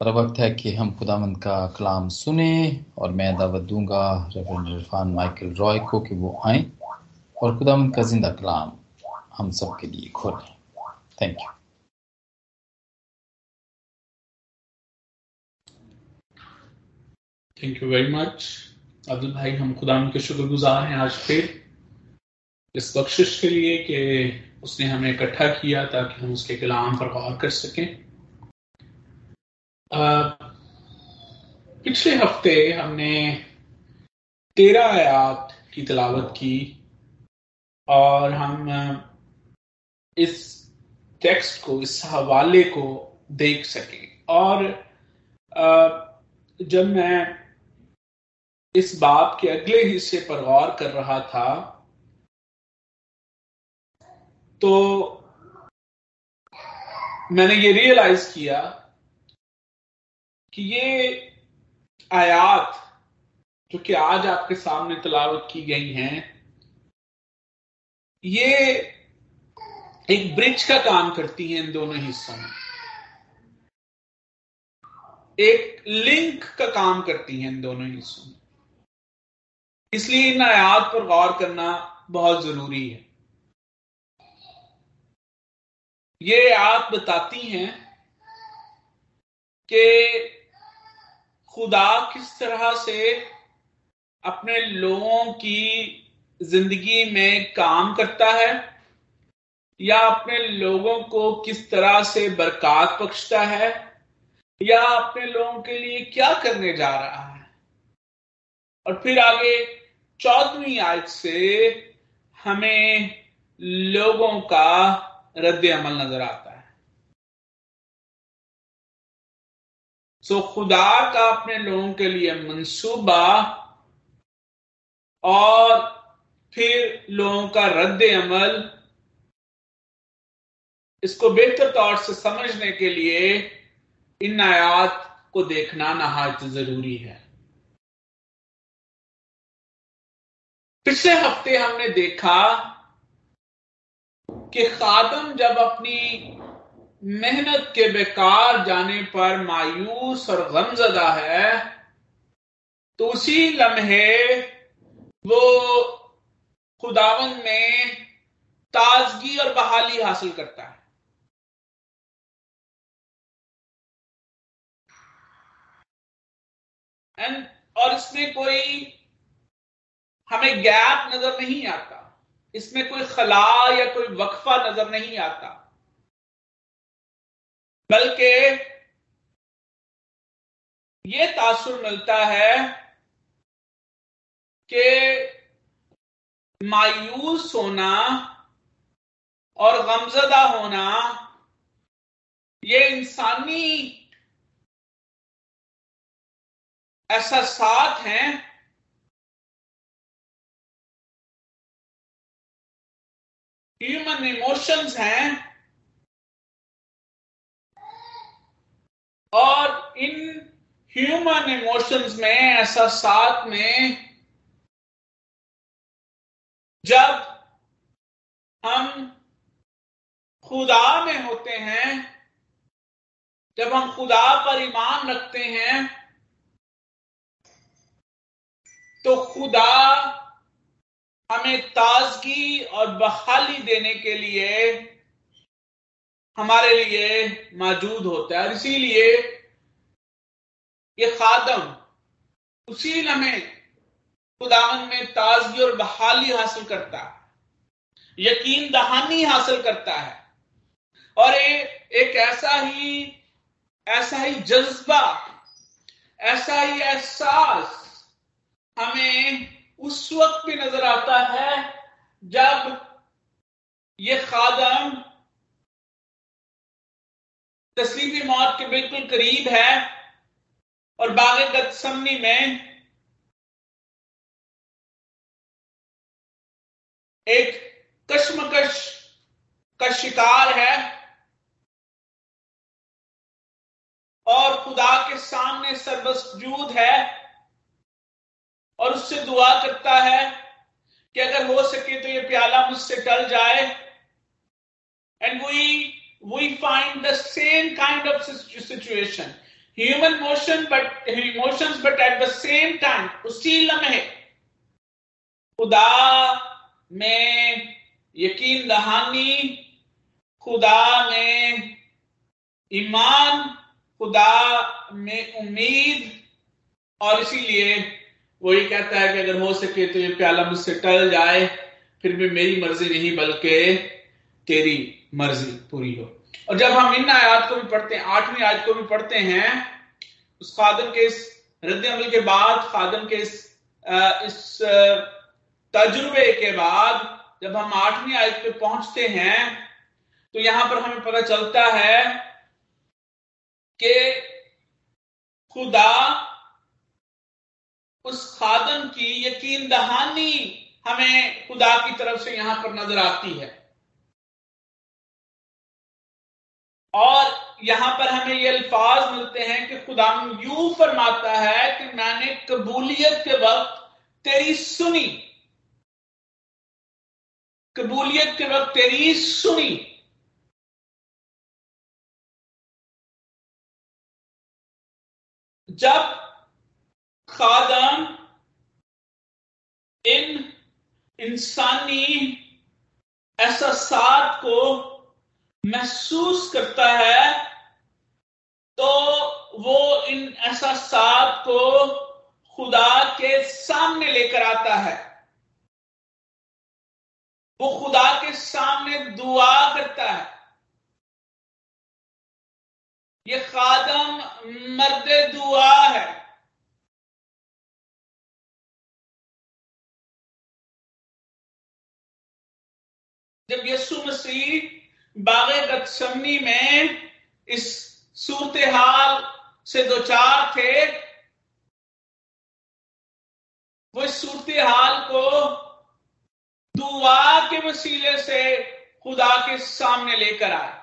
और वक्त है कि हम खुदावंद का कलाम सुने और मैं दावत दूँगा रेवरेंड इरफान माइकल रॉय को कि वो आए और खुदावंद का ज़िंदा कलाम हम सब के लिए खोलें। Thank you thank you very much Abdul भाई, हम खुदा के शुक्रगुजार हैं आज फिर। इस बख्शिश के लिए कि उसने हमें इकट्ठा किया ताकि हम उसके कलाम पर गौर कर सकें। पिछले हफ़्ते हमने तेरह आयात की तलावत की और हम इस टेक्स्ट को, इस हवाले को देख सके। और जब मैं इस बात के अगले हिस्से पर गौर कर रहा था तो मैंने ये रियलाइज़ किया कि ये आयात जो कि आज आपके सामने तलावत की गई हैं, ये एक ब्रिज का काम करती है इन दोनों हिस्सों में। एक लिंक का काम करती है इन दोनों हिस्सों में। इसलिए इन आयात पर गौर करना बहुत ज़रूरी है। ये आयात बताती हैं कि खुदा किस तरह से अपने लोगों की ज़िंदगी में काम करता है या अपने लोगों को किस तरह से बरकत बख्शता है या अपने लोगों के लिए क्या करने जा रहा है? और फिर आगे चौदहवीं आयत से हमें लोगों का रद्द अमल नज़र आता सो खुदा का अपने लोगों के लिए मंसूबा और फिर लोगों का रद्द अमल, इसको बेहतर तौर से समझने के लिए इन आयात को देखना नहायत ज़रूरी है। पिछले हफ़्ते हमने देखा कि खादम जब अपनी मेहनत के बेकार जाने पर मायूस और गमजदा है तो उसी लम्हे वो खुदावन में ताजगी और बहाली हासिल करता है। एंड और इसमें कोई हमें गैप नज़र नहीं आता, इसमें कोई खला या कोई वक्फा नज़र नहीं आता। बल्कि ये तासुर मिलता है कि मायूस होना और गमजदा होना, ये इंसानी ऐसा साथ है ह्यूमन इमोशंस हैं। और इन ह्यूमन इमोशंस में, ऐसा साथ में, जब हम खुदा में होते हैं, जब हम खुदा पर ईमान रखते हैं तो खुदा हमें ताजगी और बहाली देने के लिए हमारे लिए मौजूद होता है और इसीलिए ये खादम उसी लम्हे खुदावन में ताजगी और बहाली हासिल करता है। यकीन दहानी हासिल करता है। और ये एक ऐसा ही ऐसा ही जज्बा, ऐसा ही एहसास हमें उस वक्त भी नज़र आता है जब ये खादम तस्लीमी मौत के बिल्कुल करीब है और बाग गतसमनी में एक कश्मकश का शिकार है और खुदा के सामने सर्वस्जूद है और उससे दुआ करता है कि अगर हो सके तो ये प्याला मुझसे टल जाए। And we find the same kind of situation. Human motion but emotions but at the same time उसी लम्हे। खुदा में यकीन, दहानी। खुदा में ईमान। खुदा में उम्मीद। और इसीलिए वो ये कहता है कि अगर हो सके तो ये प्याला मुझसे टल जाए, फिर भी मेरी मर्ज़ी नहीं, बल्कि तेरी मर्ज़ी पूरी हो। और जब हम इन आयात को भी पढ़ते हैं, आठवीं आयत को भी पढ़ते हैं, उस खादम के इस रद्द अमल के बाद खादम के इस इस तजुर्बे के बाद जब हम आठवीं आयत पे पहुँचते हैं तो यहाँ पर हमें पता चलता है कि खुदा उस खादम की यकीन दहानी हमें खुदा की तरफ़ से यहाँ पर नज़र आती है। और यहाँ पर हमें ये अल्फाज मिलते हैं कि खुदा यू फरमाता है कि मैंने कबूलियत के वक्त तेरी सुनी। कबूलियत के वक्त तेरी सुनी। जब खादम इन इंसानी एहसास को महसूस करता है तो वो इन एहसास को खुदा के सामने लेकर आता है। वो खुदा के सामने दुआ करता है। ये खादम मर्द दुआ है। जब यीशु मसीह बागे गतसमनी में इस सूरत हाल से दो चार थे। वो इस सूरत हाल को दुआ के वसीले से खुदा के सामने लेकर आए।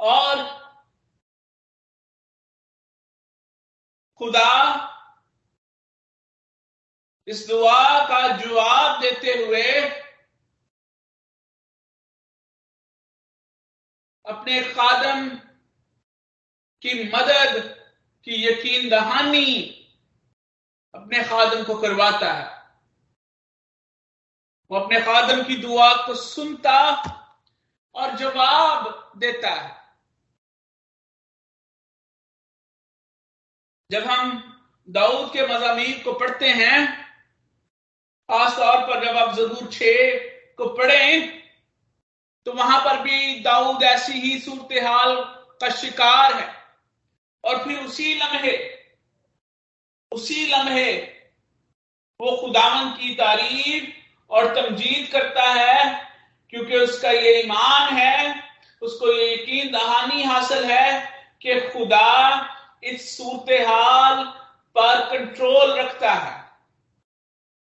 और खुदा इस दुआ का जवाब देते हुए अपने खादम की मदद, की यकीन दहानी अपने खादम को करवाता है। वो अपने खादम की दुआ को सुनता और जवाब देता है। जब हम दाऊद के मजामी को पढ़ते हैं खासतौर पर जब आप ज़रूर छे को पढ़ें तो वहाँ पर भी दाऊद ऐसी ही सूरत हाल का शिकार है। और फिर उसी लम्हे उसी लम्हे वो खुदावन की तारीफ़ और तमजीद करता है, क्योंकि उसका ये ईमान है, उसको ये यकीन दहानी हासिल है कि खुदा इस सूरत हाल पर कंट्रोल रखता है।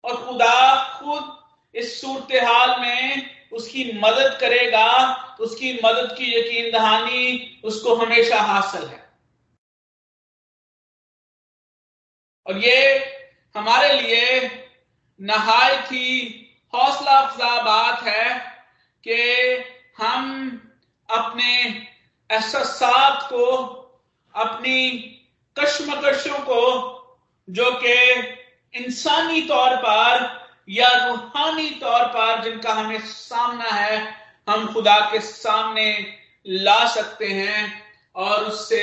और खुदा खुद इस सूरत हाल में उसकी मदद करेगा, उसकी मदद की यकीन दहानी उसको हमेशा हासिल है। और ये हमारे लिए नहायत ही हौसला अफजा बात है कि हम अपने एहसास को, अपनी कश्मकशों को, जो कि इंसानी तौर पर या रूहानी तौर पर जिनका हमें सामना है, हम खुदा के सामने ला सकते हैं और उससे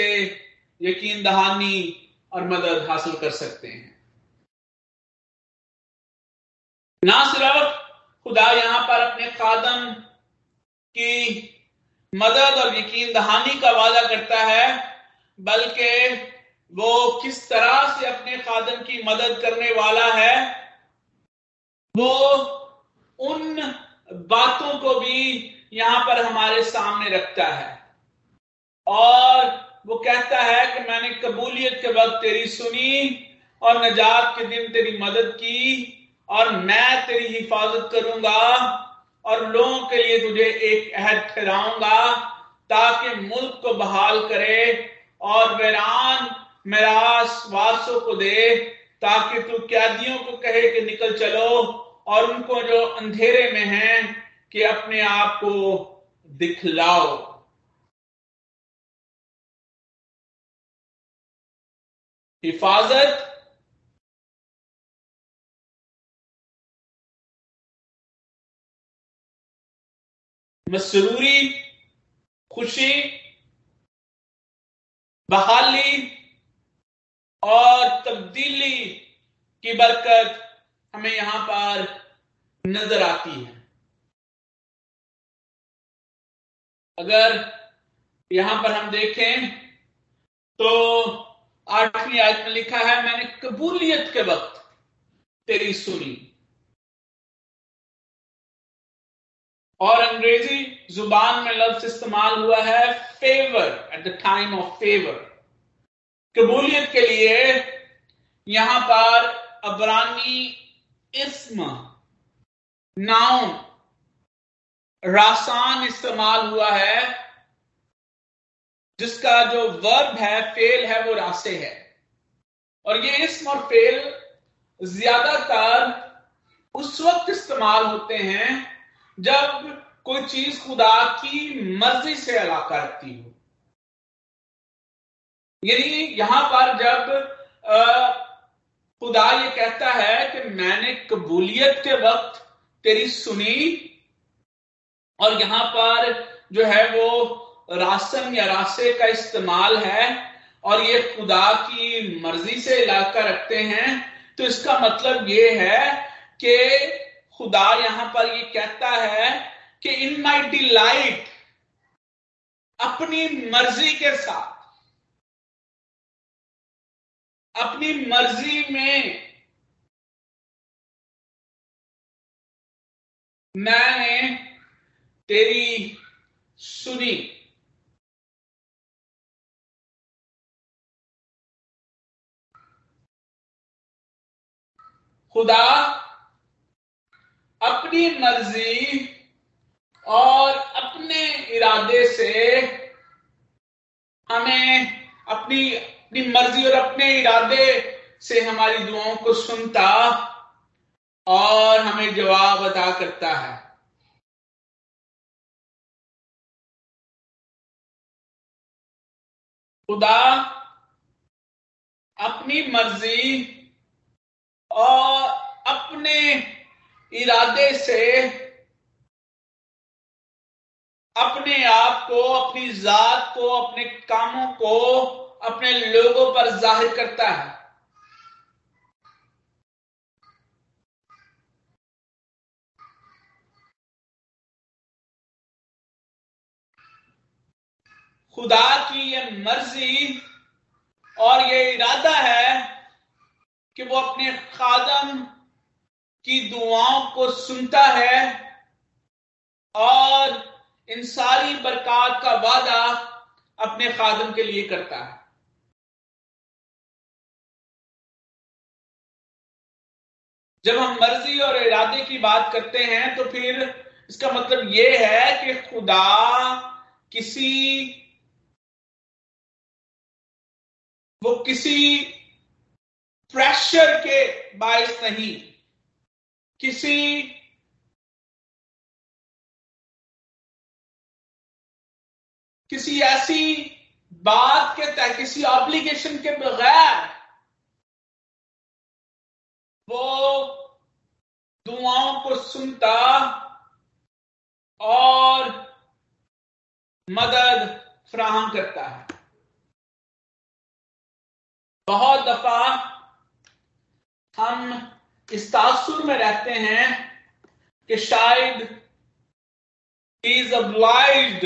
यकीन दहानी और मदद हासिल कर सकते हैं। ना सिर्फ़ खुदा यहाँ पर अपने खादम की मदद और यकीन दहानी का वादा करता है, बल्कि वो किस तरह से अपने खादम की मदद करने वाला है, वो उन बातों को भी यहाँ पर हमारे सामने रखता है। और वो कहता है कि मैंने कबूलियत के वक्त तेरी सुनी और नजात के दिन तेरी मदद की और मैं तेरी हिफाजत करूँगा और लोगों के लिए तुझे एक अहद ठहराऊँगा ताकि मुल्क को बहाल करे और वैरान मेरास वारसों को दे ताकि तू कैदियों को कहे कि निकल चलो, और उनको जो अंधेरे में हैं, कि अपने आप को दिखलाओ। हिफाजत? मसरूरी? खुशी? बहाली? और तब्दीली की बरकत हमें यहाँ पर नज़र आती है। अगर यहाँ पर हम देखें तो आठवीं आयत में लिखा है, मैंने कबूलियत के वक्त तेरी सुनी। और अंग्रेज़ी ज़ुबान में लफ्ज इस्तेमाल हुआ है favour at the time of favour कबूलियत के लिए यहाँ पर अबरानी इस्म, नाउन, रासान इस्तेमाल हुआ है, जिसका जो वर्ब है, फेल है, वो रासे है। और ये इस्म और फेल ज़्यादातर उस वक्त इस्तेमाल होते हैं जब कोई चीज़ खुदा की मर्ज़ी से अलाका रखती हो। यानी यहाँ पर जब खुदा ये कहता है कि मैंने कबूलियत के वक्त तेरी सुनी, और यहाँ पर जो है वो रासन या रास्ते का इस्तेमाल है, और ये खुदा की मर्ज़ी से इलाका रखते हैं तो इसका मतलब ये है कि खुदा यहाँ पर ये कहता है कि इन माई डिलाइट अपनी मर्ज़ी के साथ अपनी मर्ज़ी में मैंने तेरी सुनी। खुदा अपनी मर्ज़ी और अपने इरादे से हमें अपनी अपनी मर्ज़ी और अपने इरादे से हमारी दुआओं को सुनता और हमें जवाब अदा करता है। खुदा अपनी मर्ज़ी और अपने इरादे से अपने आप को, अपनी जात को, अपने कामों को अपने लोगों पर ज़ाहिर करता है। खुदा की ये मर्ज़ी और ये इरादा है कि वो अपने खादम की दुआओं को सुनता है और इन सारी बरकत का वादा अपने खादम के लिए करता है। जब हम मर्ज़ी और इरादे की बात करते हैं तो फिर इसका मतलब यह है कि खुदा किसी, वो किसी प्रेशर के बायस नहीं, किसी किसी ऐसी बात के तहत, किसी ऑब्लिगेशन के बगैर वो दुआओं को सुनता और मदद फ्राहम करता है। बहुत दफ़ा हम इस तासुर में रहते हैं कि शायद is obliged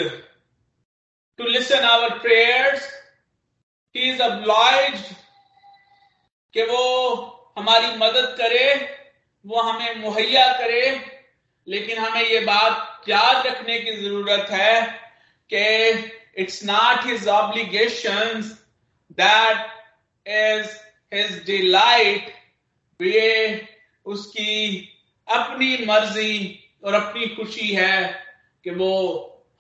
to listen our prayers is obliged कि वो हमारी मदद करे, वो हमें मुहैया करे। लेकिन हमें ये बात याद रखने की ज़रूरत है कि it's not his obligation that is his delight ये उसकी अपनी मर्ज़ी और अपनी खुशी है कि वो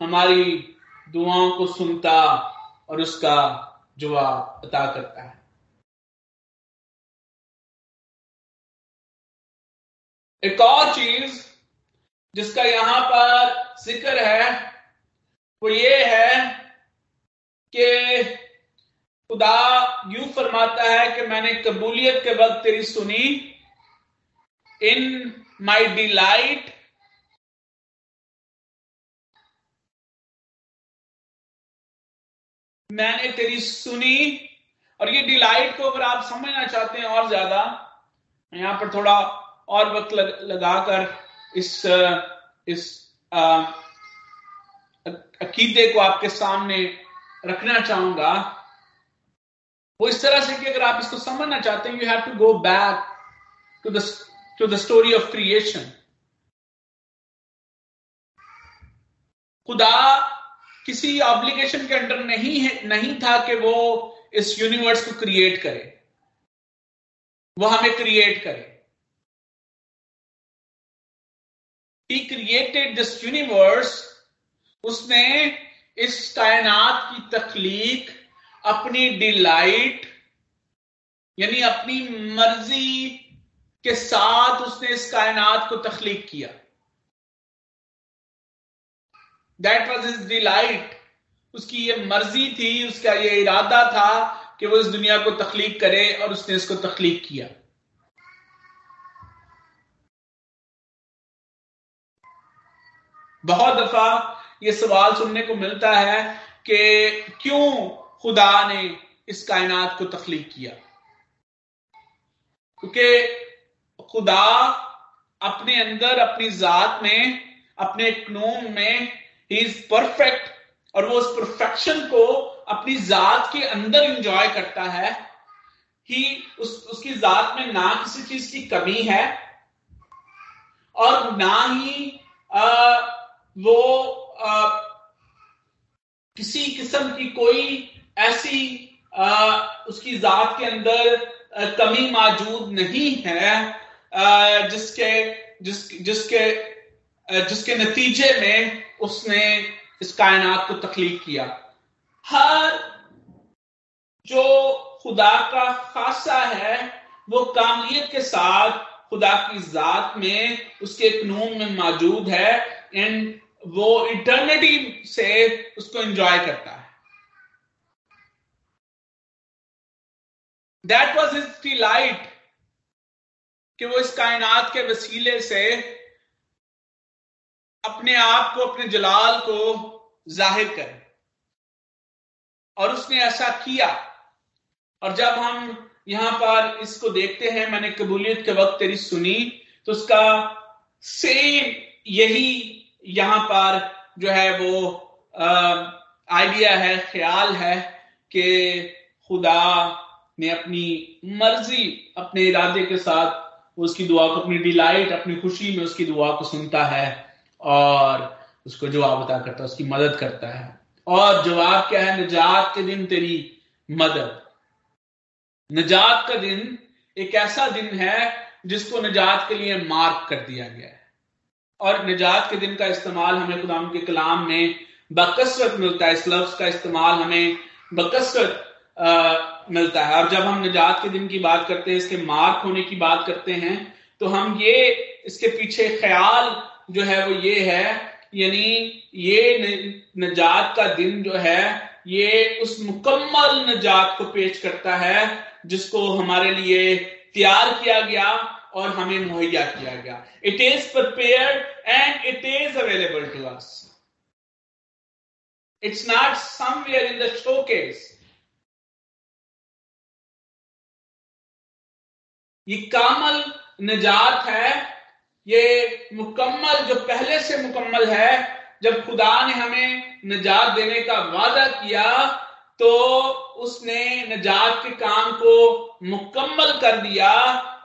हमारी दुआओं को सुनता और उसका जवाब अता करता है। एक और चीज़ जिसका यहाँ पर ज़िक्र है, वो ये है कि खुदा यूँ फरमाता है कि मैंने कबूलियत के वक्त तेरी सुनी। इन माई डिलाइट मैंने तेरी सुनी। और ये डिलाइट को अगर आप समझना चाहते हैं और ज़्यादा यहाँ पर थोड़ा और वक्त लग, लगाकर इस इस अकीदे को आपके सामने रखना चाहूँगा। वो इस तरह से कि अगर आप इसको समझना चाहते हैं you have to go back to the to the story of creation खुदा किसी ऑब्लिगेशन के अंडर नहीं है नहीं था कि वो इस यूनिवर्स को क्रिएट करे। वो हमें क्रिएट करे। ही क्रिएटेड दिस यूनिवर्स उसने इस कायनात की तखलीक, अपनी डिलाइट यानी अपनी मर्ज़ी के साथ उसने इस कायनात को तखलीक किया। दैट वॉज़ इज़ डिलाइट उसकी ये मर्ज़ी थी, उसका ये इरादा था कि वो इस दुनिया को तखलीक करे और उसने इसको तखलीक किया। बहुत दफ़ा ये सवाल सुनने को मिलता है कि क्यों खुदा ने इस कायनात को तखलीक किया? क्योंकि खुदा अपने अंदर अपनी जात में अपने कानून में ही इज़ परफेक्ट और वो उस परफेक्शन को अपनी जात के अंदर इंजॉय करता है। ही उस उसकी जात में ना किसी चीज़ की कमी है और ना ही आ, वो आ, किसी किस्म की कोई ऐसी आ, उसकी जात के अंदर कमी मौजूद नहीं है आ, जिसके जिस जिसके जिसके नतीजे में उसने इस कायनात को तकलीफ़ किया। हर जो खुदा का खासा है वो कामलियत के साथ खुदा की जात में उसके कानून में मौजूद है। एंड वो इटर्निटी से उसको एंजॉय करता है। दैट वॉज़ हिज डिलाइट कि वो इस कायनात के वसीले से अपने आप को, अपने जलाल को ज़ाहिर करे। और उसने ऐसा किया। और जब हम यहाँ पर इसको देखते हैं, मैंने कबूलियत के वक्त तेरी सुनी तो उसका सेम यही यहाँ पर जो है वो आइडिया है, ख्याल है कि खुदा ने अपनी मर्ज़ी अपने इरादे के साथ उसकी दुआ को, अपनी डिलाइट, अपनी खुशी में उसकी दुआ को सुनता है और उसको जवाब अदा करता है, उसकी मदद करता है। और जवाब क्या है? निजात के दिन तेरी मदद। निजात का दिन एक ऐसा दिन है जिसको निजात के लिए मार्क कर दिया गया है। और निजात के दिन का इस्तेमाल हमें खुदाम के कलाम में बकसरत मिलता है, इस लफ्ज का इस्तेमाल हमें बकसरत मिलता है। और जब हम निजात के दिन की बात करते हैं, इसके मार्क होने की बात करते हैं तो हम ये, इसके पीछे ख्याल जो है वो ये है, यानी ये निजात का दिन जो है, ये उस मुकम्मल निजात को पेश करता है, जिसको हमारे लिए तैयार किया गया और हमें मुहैया किया गया। It is prepare and it is available to us it's not somewhere in the showcase ये कामल निजात है। ये मुकम्मल जो पहले से मुकम्मल है, जब खुदा ने हमें निजात देने का वादा किया तो उसने निजात के काम को मुकम्मल कर दिया।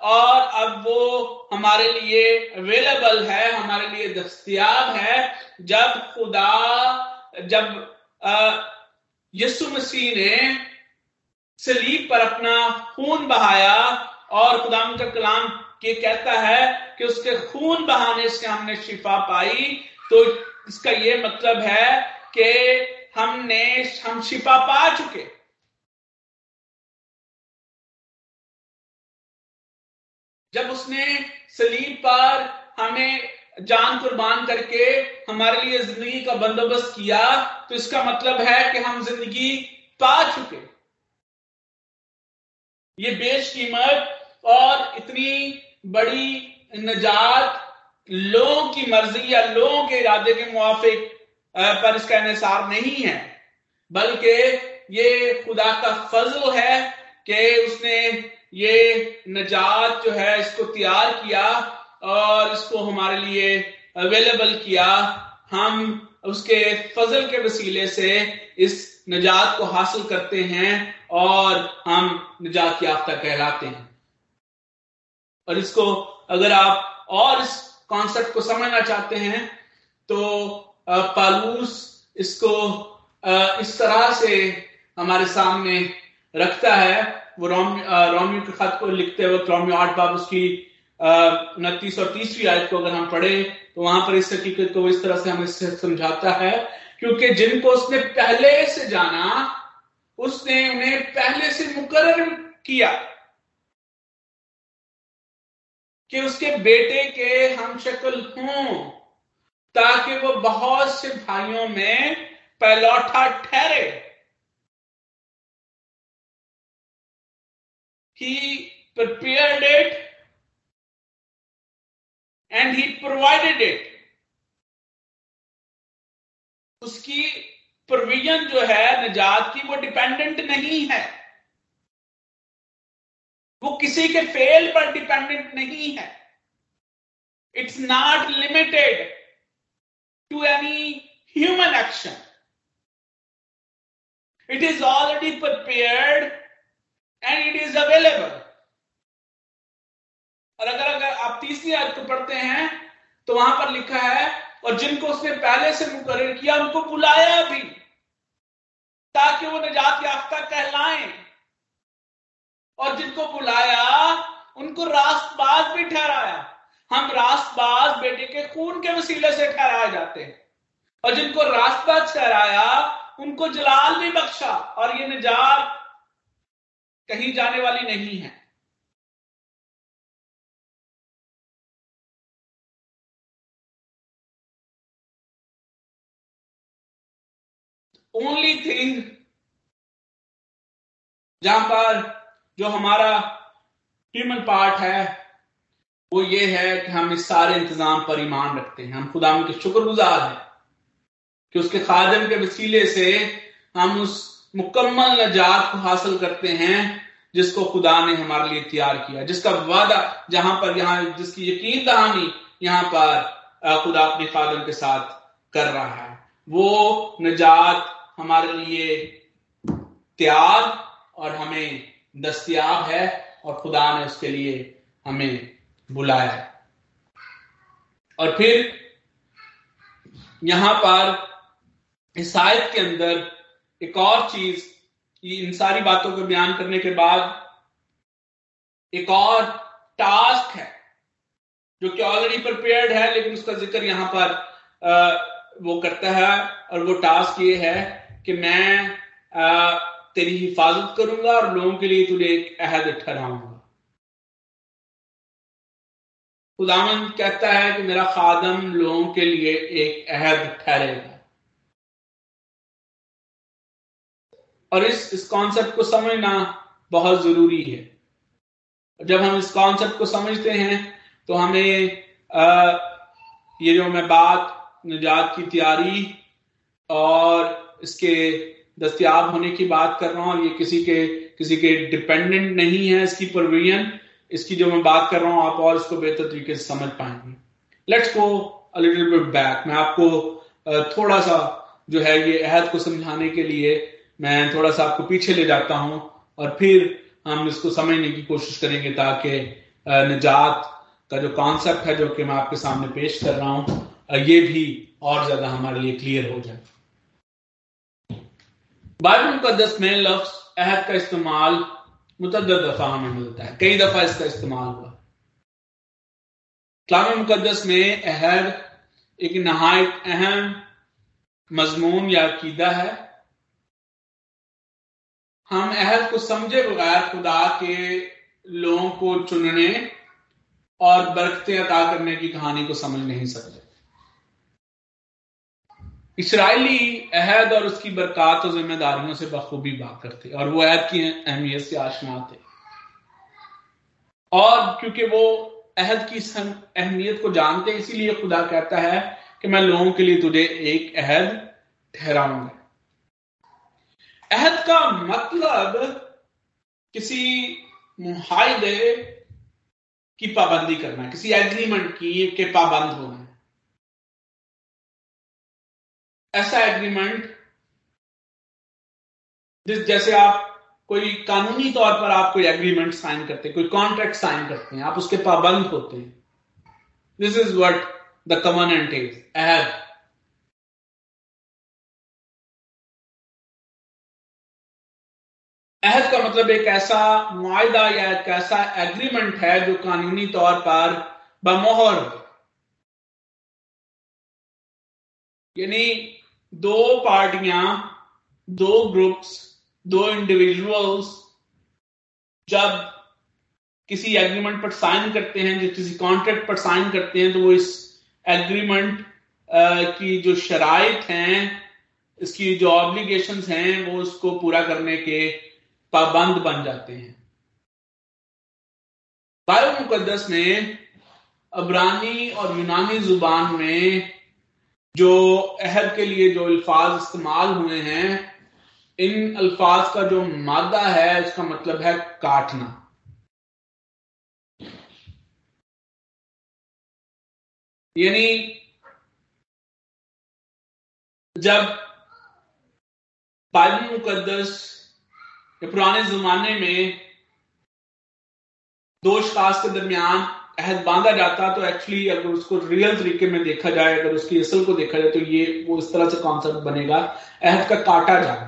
और अब वो हमारे लिए अवेलेबल है, हमारे लिए दस्तियाब है, जब खुदा, जब यीशु मसीह ने सलीब पर अपना खून बहाया और खुदा का कलाम के कहता है कि उसके खून बहाने से हमने शिफा पाई तो इसका यह मतलब है कि हमने, हम शिफा पा चुके। जब उसने सलीब पर हमें जान कुर्बान करके हमारे लिए ज़िंदगी का बंदोबस्त किया तो इसका मतलब है कि हम ज़िंदगी पा चुके ये बेशकीमत और इतनी बड़ी नजात लोगों की मर्ज़ी या लोगों के इरादे के मुआफिक पर इसका इसार नहीं है, बल्कि ये खुदा का फजल है कि उसने ये नजात जो है, इसको तैयार किया और इसको हमारे लिए अवेलेबल किया। हम उसके फजल के वसीले से इस नजात को हासिल करते हैं और हम निजात याफ्ता कहलाते हैं। और इसको अगर आप और इस कॉन्सेप्ट को समझना चाहते हैं तो पालूस इसको इस तरह से हमारे सामने रखता है। वो रोमियो के खत को लिखते वक्त रोमियो आठ बाब उसकी उनतीस और तीसरी आयत को अगर हम पढ़े तो वहाँ पर इस हकीकत को इस तरह से हमें समझाता है, क्योंकि जिनको उसने पहले से जाना, उसने उन्हें पहले से मुकर किया कि उसके बेटे के हम शक्ल हों, ताकि वो बहुत से भाइयों में पैलौठा ठहरे। He prepared it and he provided it. उसकी प्रोविज़न जो है, निजात की, वो डिपेंडेंट नहीं है। वो किसी के फेल पर डिपेंडेंट नहीं है। It's not limited to any human action it is already prepared and it is available और अगर अगर आप तीसरी आयत को पढ़ते हैं तो वहाँ पर लिखा है, और जिनको उसने पहले से मुकर किया, उनको बुलाया भी, ताकि वो निजात याफ्ता कहलाएँ। और जिनको बुलाया, उनको रास्तबाज भी ठहराया। हम रास्तबाज बेटे के खून के वसीले से ठहराए जाते हैं। और जिनको रास्तबाज ठहराया, उनको जलाल भी बख्शा, और ये निजात कहीं जाने वाली नहीं है। ओनली थिंग जहाँ पर जो हमारा ह्यूमन पार्ट है, वो ये है कि हम इस सारे इंतज़ाम पर ईमान रखते हैं। हम खुदा के शुक्रगुजार हैं कि उसके खादम के वसीले से हम उस मुकम्मल नजात को हासिल करते हैं, जिसको खुदा ने हमारे लिए तैयार किया। जिसका वादा जहाँ पर यहाँ जिसकी यकीन दहानी यहाँ पर खुदा अपने खादम के साथ कर रहा है। वो नजात हमारे लिए तैयार और हमें दस्तियाब है और खुदा ने उसके लिए हमें बुलाया है। और फिर यहाँ पर इस आयत के अंदर एक और चीज़ इन सारी बातों को बयान करने के बाद एक और टास्क है जो कि ऑलरेडी प्रिपेयर्ड है लेकिन उसका ज़िक्र यहाँ पर आ, वो करता है और वो टास्क ये है कि मैं आ, तेरी हिफाजत करूँगा और लोगों के लिए तुझे एक अहद ठहराऊँगा। खुदावन कहता है कि मेरा खादम लोगों के लिए एक अहद ठहरेगा। और इस इस कॉन्सेप्ट को समझना बहुत ज़रूरी है। जब हम इस कॉन्सेप्ट को समझते हैं तो हमें आ, ये जो मैं बात निजात की तैयारी और इसके दस्तियाब होने की बात कर रहा हूँ ये किसी के किसी के डिपेंडेंट नहीं है इसकी प्रोविज़न इसकी जो मैं बात कर रहा हूँ आप और इसको बेहतर तरीके से समझ पाएँगे। Let's go a little bit back मैं आपको थोड़ा सा जो है ये अहद को समझाने के लिए मैं थोड़ा सा आपको पीछे ले जाता हूँ और फिर हम इसको समझने की कोशिश करेंगे ताकि निजात का जो कॉन्सेप्ट है जो कि मैं आपके सामने पेश कर रहा हूँ ये भी और ज़्यादा हमारे लिए क्लियर हो जाए। बाइबल मुकदस में लफ्ज अहद का इस्तेमाल मुतद दफ़ा हमें मिलता है। कई दफ़ा इसका इस्तेमाल हुआ। कलाम मुकदस में अहद एक नहायत अहम मजमून या अकीदा है। हम अहद को समझे बगैर खुदा के लोगों को चुनने और बरकतें अदा करने की कहानी को समझ नहीं सकते। इसराइली अहद और उसकी बरकत और जिम्मेदारियों से बखूबी बात करते और वो अहद की अहमियत से आशना थे और क्योंकि वो अहद की अहमियत को जानते इसीलिए खुदा कहता है कि मैं लोगों के लिए तुझे एक अहद ठहराऊँगा। अहद का मतलब किसी मुहिदे की पाबंदी करना, किसी एग्रीमेंट की के पाबंद होना। है ऐसा एग्रीमेंट, जिस जैसे आप कोई कानूनी तौर पर आप कोई एग्रीमेंट साइन करते हैं, कोई कॉन्ट्रैक्ट साइन करते हैं, आप उसके पाबंद होते हैं। This is what the covenant is अहद। मतलब एक ऐसा मुआदा या एक ऐसा एग्रीमेंट है जो कानूनी तौर पर बमोहर यानी दो पार्टियाँ, दो ग्रुप्स दो इंडिविजुअल्स जब किसी एग्रीमेंट पर साइन करते हैं, जब किसी कॉन्ट्रैक्ट पर साइन करते हैं तो वो इस एग्रीमेंट की जो शराइ हैं, इसकी जो ऑब्लिगेशंस हैं, वो उसको पूरा करने के पाबंद बन जाते हैं। बायो मुकदस में अबरानी और यूनानी ज़ुबान में जो अहद के लिए जो अल्फाज इस्तेमाल हुए हैं, इन अल्फाज का जो मादा है उसका मतलब है काटना। यानी जब बाइबल मुकदस पुराने जमाने में दो शखास के दरमियान अहद बांधा जाता तो एक्चुअली अगर उसको रियल तरीके में देखा जाए, अगर उसकी असल को देखा जाए तो ये वो इस तरह से कॉन्सेप्ट बनेगा, अहद का काटा जाना।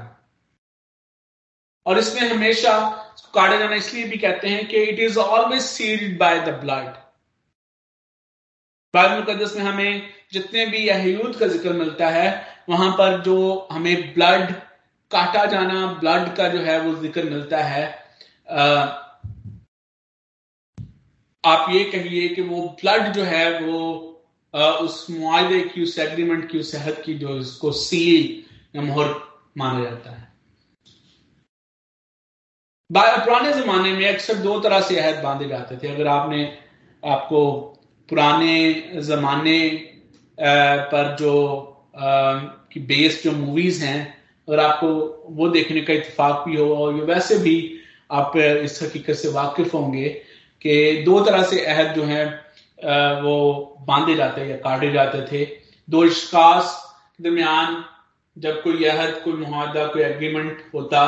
और इसमें हमेशा काटा जाना इसलिए भी कहते हैं कि it is always sealed by the blood Bible मुकदस में हमें जितने भी अहयूद का ज़िक्र मिलता है, वहाँ पर जो हमें ब्लड काटा जाना ब्लड का जो है वो ज़िक्र मिलता है। आप ये कहिए कि वो ब्लड जो है वो उस मुआदे की, उस एग्रीमेंट की, उस सेहत की जो इसको सील या मोहर माना जाता है। पुराने जमाने में अक्सर दो तरह से अहद बांधे जाते थे। अगर आपने, आपको पुराने जमाने पर जो की बेस्ड जो मूवीज़ हैं अगर आपको वो देखने का इतफाक भी हो और ये वैसे भी आप इस हकीकत से वाकिफ होंगे कि दो तरह से अहद जो है वो बांधे जाते या काटे जाते थे। दो इश्कास दरमियान जब कोई अहद कोई मुहादा कोई एग्रीमेंट होता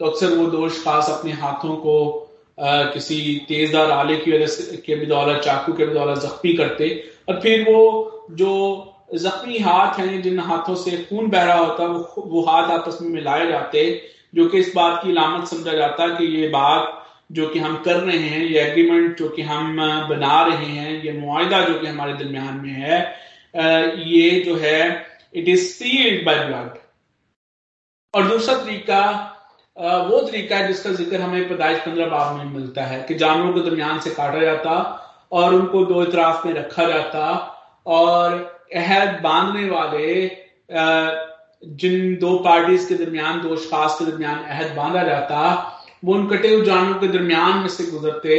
तो अक्सर वो दो इश्कास अपने हाथों को आ, किसी तेजदार आले की वजह से के बदौलत चाकू के बदौलत जख्मी करते। और फिर वो जो जख्मी हाथ हैं, जिन हाथों से खून बह रहा होता, वो वो हाथ आपस में मिलाए जाते, जो कि इस बात की लामत समझा जाता कि ये बात जो कि हम कर रहे हैं, ये एग्रीमेंट जो कि हम बना रहे हैं, ये मुआदा जो कि हमारे दरमियान में है ये जो है it is sealed by blood और दूसरा तरीका वो तरीका है जिसका ज़िक्र हमें पैदाइश पंद्रह बाब में मिलता है कि जानवरों के दरमियान से काटा जाता और उनको दो इतराफ में रखा जाता और अहद बांधने वाले जिन दो पार्टीज़ के दरमियान, दो खास के दरमियान अहद बांधा जाता, वो उन कटे हुए जानवरों के दरमियान में से गुजरते,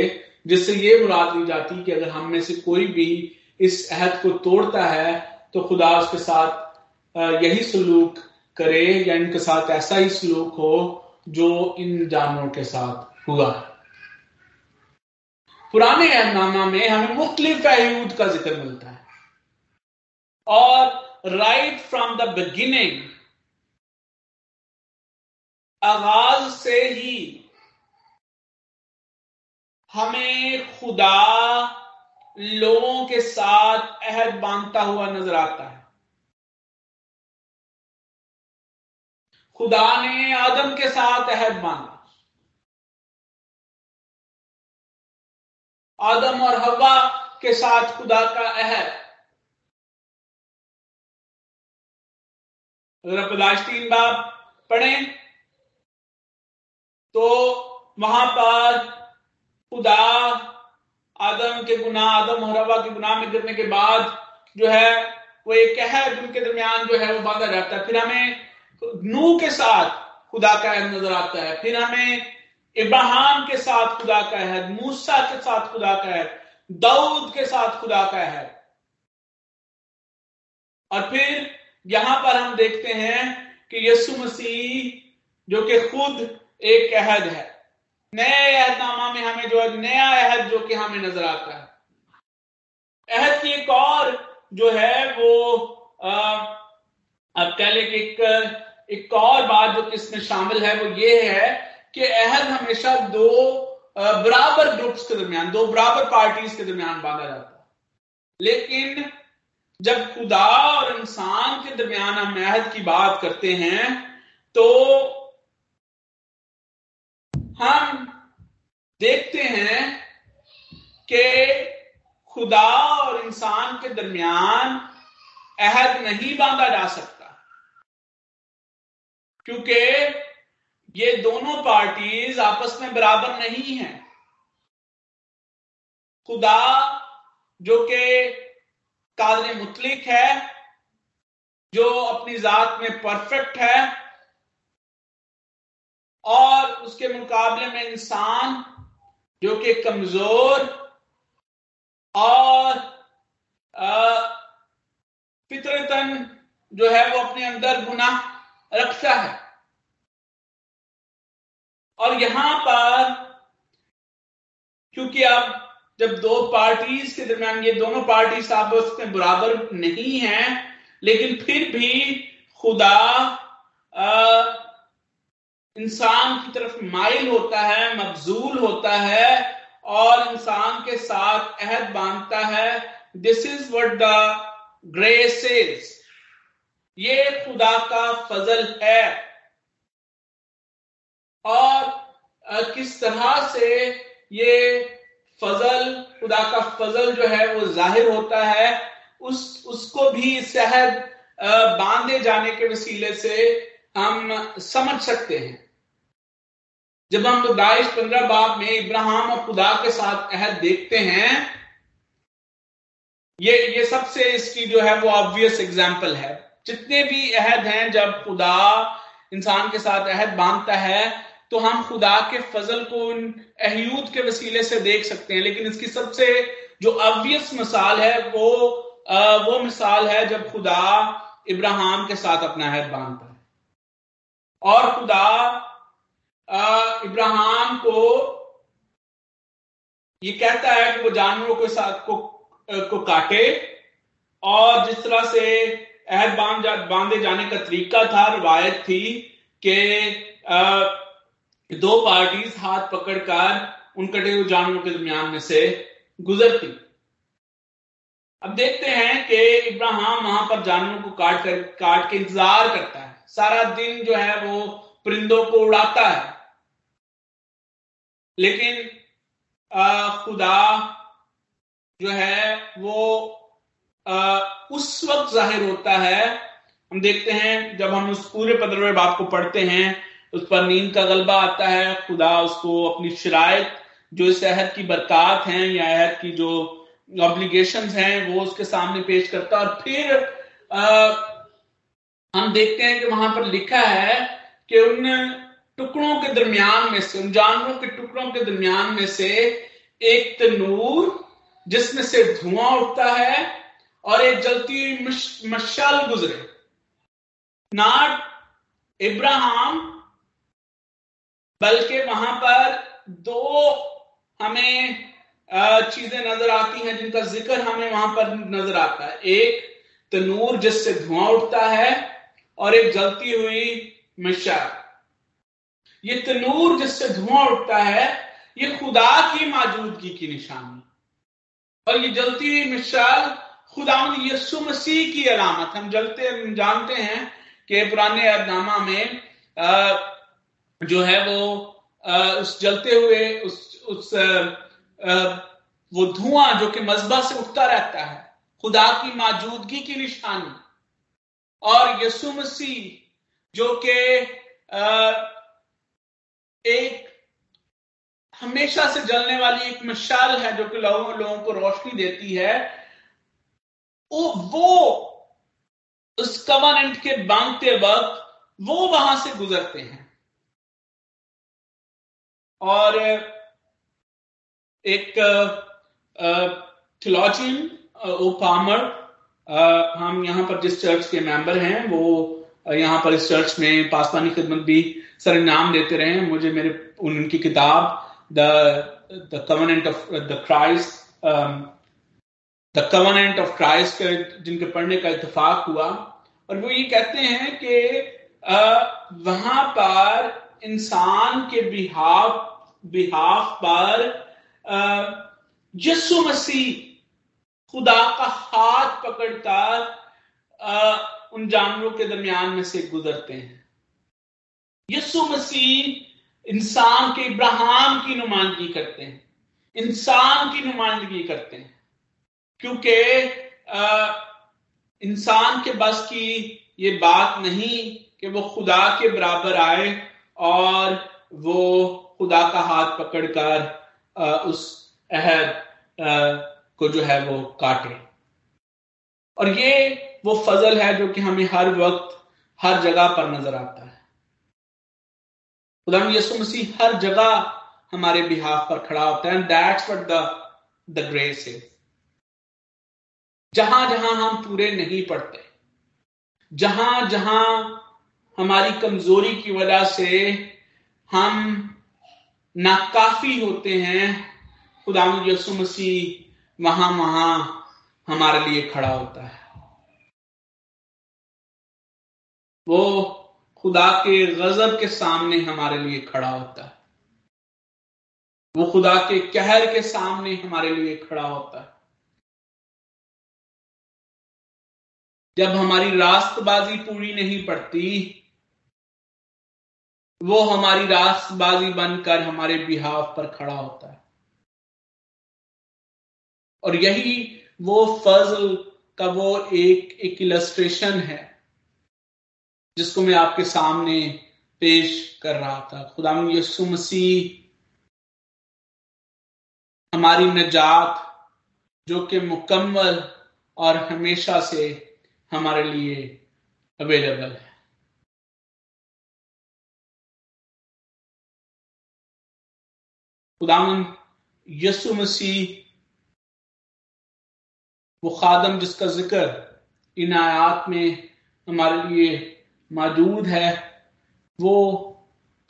जिससे ये मुराद ली जाती कि अगर हम में से कोई भी इस अहद को तोड़ता है तो खुदा उसके साथ यही सलूक करे या इनके साथ ऐसा ही सलूक हो जो इन जानवरों के साथ हुआ। पुराने अहदनामा में हमें मुख्तलिफ़ अयूद का ज़िक्र मिलता है। और राइट फ्रॉम द बिगिनिंग आगाज़ से ही हमें खुदा लोगों के साथ अहद बांधता हुआ नज़र आता है। खुदा ने आदम के साथ अहद बांधा। आदम और हवा के साथ खुदा का अहद। अगर आप पैदाइश तीन बाब पढ़ें। तो वहाँ पर खुदा आदम के गुनाह, आदम और हवा के गुनाह में गिरने के बाद जो है, वो एक अहद उनके दरमियान जो है, वो बांधा जाता है। फिर हमें नू के साथ खुदा का अहद नज़र आता है। फिर हमें इब्राहिम के साथ खुदा का अहद, मूसा के साथ खुदा का अहद, दाऊद के साथ खुदा का अहद। और फिर यहाँ पर हम देखते हैं कि यसु मसीह, जो कि खुद एक अहद है। नए अहदनामा में हमें जो है, नया अहद जो कि हमें नज़र आता है। अहद की एक और जो है, वो अब कह लें कि एक एक और बात जो इसमें शामिल है, वो ये है कि अहद हमेशा दो बराबर ग्रुप्स के दरमियान, दो बराबर पार्टीज़ के दरमियान बांधा जाता है। लेकिन जब खुदा और इंसान के दरमियान हम अहद की बात करते हैं तो हम देखते हैं कि खुदा और इंसान के दरमियान अहद नहीं बांधा जा सकता। क्योंकि ये दोनों पार्टीज़ आपस में बराबर नहीं है। खुदा, जो कि कादर मुतलिक है, जो अपनी जात में परफेक्ट है, और उसके मुकाबले में इंसान जो कि कमज़ोर और फितरतन जो है वो अपने अंदर गुना रखता है। और यहाँ पर, क्योंकि अब जब दो पार्टीज़ के दरमियान ये दोनों पार्टीज़ आपस में बराबर नहीं है, लेकिन फिर भी खुदा इंसान की तरफ़ माइल होता है मबजूल होता है और इंसान के साथ अहद बांधता है। This is what the grace ये खुदा का फजल है। और किस तरह से ये फजल, खुदा का फजल जो है वो ज़ाहिर होता है। उस, उसको भी सहद बांधे जाने के वसीले से हम समझ सकते हैं। जब हम दाइश पंद्रह बाब में इब्राहिम और खुदा के साथ अहद देखते हैं, ये ये सबसे इसकी जो है वो ऑब्वियस एग्ज़ाम्पल है। जितने भी अहद हैं जब खुदा इंसान के साथ अहद बांधता है तो हम खुदा के फजल को उन अहयूद के वसीले से देख सकते हैं। लेकिन इसकी सबसे जो ऑब्वियस मिसाल है वो आ, वो मिसाल है जब खुदा इब्राहिम के साथ अपना अहद बांधता है। और खुदा इब्राहिम को ये कहता है कि वो जानवरों के साथ को को काटे और जिस तरह से अहद बाँध जा, बांधे जाने का तरीका था रिवायत थी कि दो पार्टीज़ हाथ पकड़कर उन कटे हुए जानवरों के दरमियान में से गुजरती। अब देखते हैं कि इब्राहिम वहाँ पर जानवरों को काट कर काट के इंतज़ार करता है। सारा दिन जो है वो परिंदों को उड़ाता है। लेकिन आ, खुदा जो है वो आ, उस वक्त ज़ाहिर होता है। हम देखते हैं जब हम उस पूरे पंद्रहवें बाप को पढ़ते हैं उस पर नींद का गलबा आता है। खुदा उसको अपनी शराइत जो इस अहद की बरकत हैं या अहद की जो ऑब्लिगेशन हैं वो उसके सामने पेश करता है। और फिर आ, हम देखते हैं कि वहाँ पर लिखा है कि उन टुकड़ों के दरमियान में से उन जानवरों के टुकड़ों के दरमियान में से एक तनूर जिसमें से धुआँ उठता है और एक जलती हुई मशाल गुजरे। नाट इब्राहिम बल्कि वहाँ पर दो हमें चीज़ें नज़र आती हैं जिनका ज़िक्र हमें वहाँ पर नज़र आता है। एक तनूर जिससे धुआँ उठता है और एक जलती हुई मिशाल। ये तनूर जिससे धुआँ उठता है ये खुदा की मौजूदगी की निशानी। और ये जलती हुई मिसाल खुदा यसु मसीह की अलामत। हम जलते हम जानते हैं कि पुराने अदनामा में आ, जो है वो उस जलते हुए, उस उस वो धुआँ जो कि मजबा से उठता रहता है, खुदा की मौजूदगी की निशानी, और यसु मसीह जो कि एक हमेशा से जलने वाली एक मशाल है जो कि लोगों लोगों को रोशनी देती है, वो वो उस कवनेंट के बांधते वक्त वो वहाँ से गुजरते हैं। और, एक थियोलॉजियन ओ पामर हम यहाँ पर जिस चर्च के मेंबर हैं, वो यहाँ पर इस चर्च में पासवानी खिदमत भी सर नाम देते रहे मुझे मेरे, उनकी किताब the the covenant of the Christ the covenant of Christ जिनके पढ़ने का इतफाक हुआ। और वो ये कहते हैं कि वहाँ पर इंसान के बिहाफ बिहाफ पर यस्सु मसीह खुदा का हाथ पकड़कर उन जानवरों के दरमियान में से गुजरते हैं। यस्सु मसीह इंसान के इब्राहिम की नुमाइंदगी करते हैं। इंसान की नुमाइंदगी करते हैं। क्योंकि इंसान के बस की ये बात नहीं कि वो खुदा के बराबर आए और वो खुदा का हाथ पकड़कर उस अहद को जो है वो काटे। और ये वो फजल है जो कि हमें हर वक्त, हर जगह पर नज़र आता है। यसु मसीह हर जगह हमारे बिहाफ पर खड़ा होता है that's what the the grace is जहाँ जहाँ हम पूरे नहीं पड़ते, जहाँ जहाँ हमारी कमज़ोरी की वजह से हम नाकाफी होते हैं। खुदा यसु मसीह वहाँ वहाँ हमारे लिए खड़ा होता है। वो खुदा के गजब के सामने हमारे लिए खड़ा होता है। वो खुदा के कहर के सामने हमारे लिए खड़ा होता है। जब हमारी रास्तबाजी पूरी नहीं पड़ती वो हमारी रास्तबाजी बनकर हमारे बिहाव पर खड़ा होता है। और यही वो फजल का वो एक एक इलस्ट्रेशन है, जिसको मैं आपके सामने पेश कर रहा था। खुदा यसु मसीह हमारी नजात, जो कि मुकम्मल और हमेशा से हमारे लिए अवेलेबल है। खुदाम यसु मसीह, वो खादम जिसका ज़िक्र इन आयात में हमारे लिए मौजूद है, वो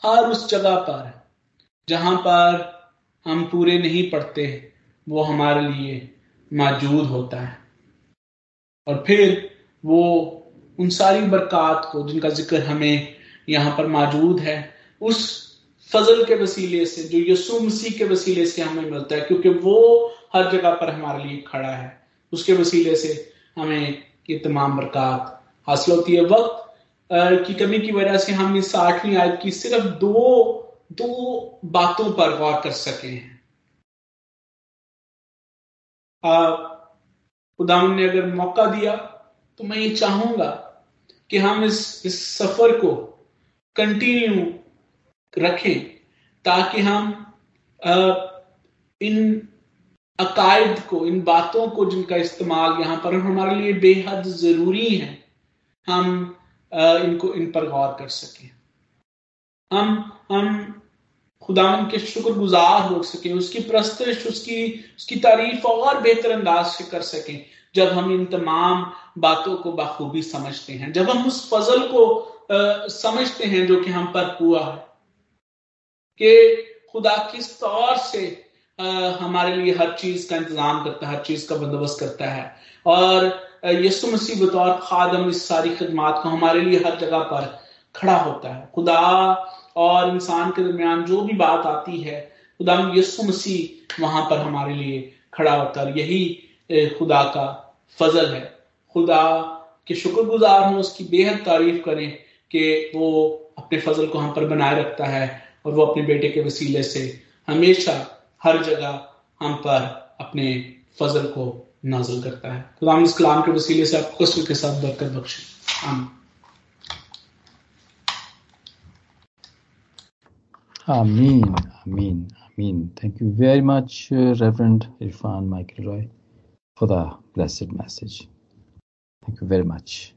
हर उस जगह पर जहाँ पर हम पूरे नहीं पढ़ते वो हमारे लिए मौजूद होता है। और फिर वो उन सारी बरकत को जिनका ज़िक्र हमें यहाँ पर मौजूद है, उस फजल के वसीले से, जो यसु मसीह के वसीले से हमें मिलता है, क्योंकि वो हर जगह पर हमारे लिए खड़ा है। उसके वसीले से हमें ये तमाम बरकत हासिल होती है। वक्त की कमी की वजह से हम इस आठवीं आयत की सिर्फ़ दो दो बातों पर गौर कर सके हैं। खुदा ने अगर मौका दिया तो मैं ये चाहूँगा कि हम इस इस सफ़र को कंटिन्यू रखें ताकि हम इन अकायद को इन बातों को जिनका इस्तेमाल यहाँ पर हमारे लिए बेहद ज़रूरी है हम इनको इन पर गौर कर सकें। हम हम खुदा के शुक्र गुजार हो सके उसकी प्रस्तुत उसकी उसकी तारीफ़ और बेहतर अंदाज से कर सकें जब हम इन तमाम बातों को बखूबी समझते हैं जब हम उस फजल को आ, समझते हैं जो कि हम पर हुआ है। कि खुदा किस तौर से हमारे लिए हर चीज़ का इंतज़ाम करता है, हर चीज़ का बंदोबस्त करता है। और यसु मसीह बतौर खादम इस सारी खदमात को हमारे लिए हर जगह पर खड़ा होता है। खुदा और इंसान के दरमियान जो भी बात आती है, खुदा यसु मसीह वहाँ पर हमारे लिए खड़ा होता है। यही खुदा का फजल है। खुदा के शुक्रगुजार हो उसकी बेहद तारीफ़ करें कि वो अपने फजल को हम पर बनाए रखता है। और वो अपने बेटे के वसीले से हमेशा हर जगह हम पर अपने फजल को नाजल करता है। खुदा इस कलाम के वसीले से आपको खुश के साथ बरकर बख्शे। हम आमीन आमीन आमीन। Thank you very much reverend Irfan Michael Roy for the blessed message thank you very much